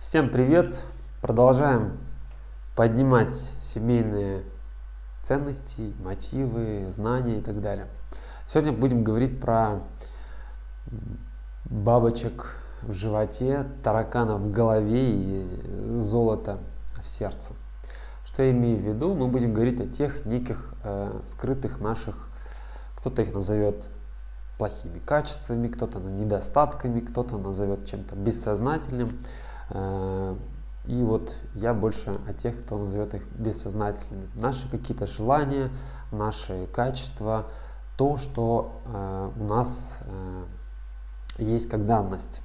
Всем привет! Продолжаем поднимать семейные ценности, мотивы, знания и так далее. Сегодня будем говорить про бабочек в животе, тараканов в голове и золото в сердце. Что я имею в виду? Мы будем говорить о тех неких э, скрытых наших, кто-то их назовет плохими качествами, кто-то недостатками, кто-то назовет чем-то бессознательным. Э, и вот я больше о тех, кто назовет их бессознательными. Наши какие-то желания, наши качества, то, что э, у нас э, есть как данность.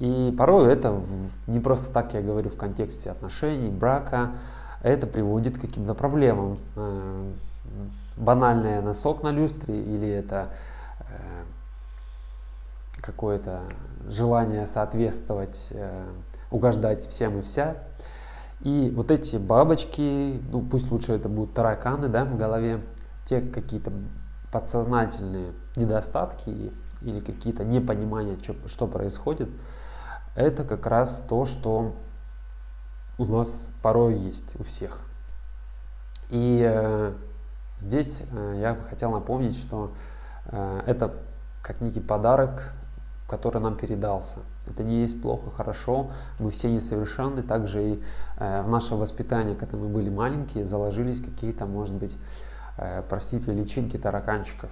И порой это не просто так я говорю в контексте отношений, брака, это приводит к каким-то проблемам. Банальный носок на люстре или это какое-то желание соответствовать угождать всем и вся. И вот эти бабочки, ну пусть лучше это будут тараканы да, в голове, те какие-то подсознательные недостатки или какие-то непонимания, что, что происходит, это как раз то, что у нас порой есть у всех. И э, здесь э, я бы хотел напомнить, что э, это как некий подарок который нам передался. Это не есть плохо, хорошо, мы все несовершенны, также и э, в наше воспитание, когда мы были маленькие, заложились какие-то, может быть, э, простите, личинки тараканчиков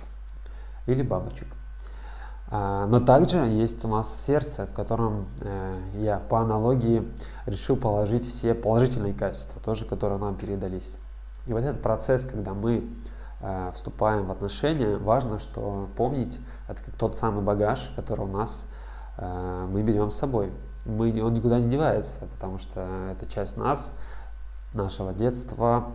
или бабочек. А, но также есть у нас сердце, в котором э, я по аналогии решил положить все положительные качества, тоже которые нам передались. И вот этот процесс, когда мы вступаем в отношения, важно, что помнить, это как тот самый багаж, который у нас э, мы берем с собой. Мы, он никуда не девается, потому что это часть нас, нашего детства.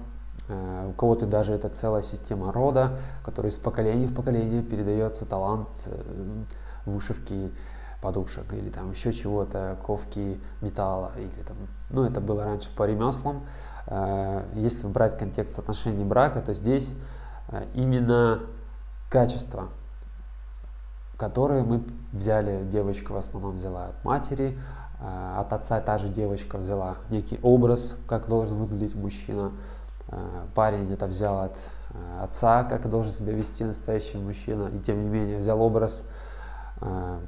Э, у кого-то даже это целая система рода, которая из поколения в поколение передается талант э, вышивки подушек или там еще чего-то, ковки металла или там, ну это было раньше по ремеслам. Если брать контекст отношений брака, то здесь именно качество которые мы взяли, девочка в основном взяла от матери, а, от отца та же девочка взяла некий образ, как должен выглядеть мужчина, а, парень это взял от а, отца, как должен себя вести настоящий мужчина, и тем не менее взял образ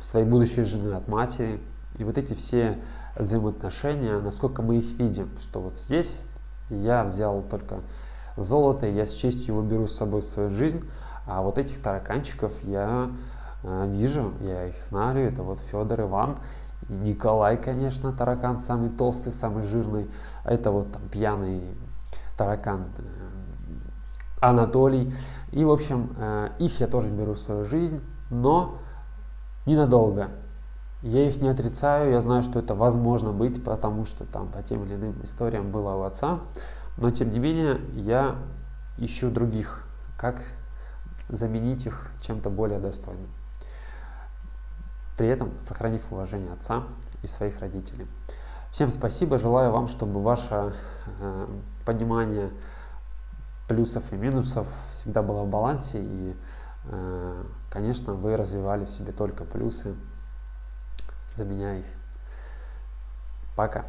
своей будущей жены от матери. И вот эти все взаимоотношения, насколько мы их видим, что вот здесь я взял только золото, я с честью его беру с собой в свою жизнь, а вот этих тараканчиков я вижу, я их знаю, это вот Федор Иван, и Николай, конечно, таракан самый толстый, самый жирный, это вот там пьяный таракан э, Анатолий. И, в общем, э, их я тоже беру в свою жизнь, но ненадолго. Я их не отрицаю, я знаю, что это возможно быть, потому что там по тем или иным историям было у отца. Но, тем не менее, я ищу других, как заменить их чем-то более достойным при этом сохранив уважение отца и своих родителей. Всем спасибо, желаю вам, чтобы ваше э, понимание плюсов и минусов всегда было в балансе и, э, конечно, вы развивали в себе только плюсы, заменяя их. Пока.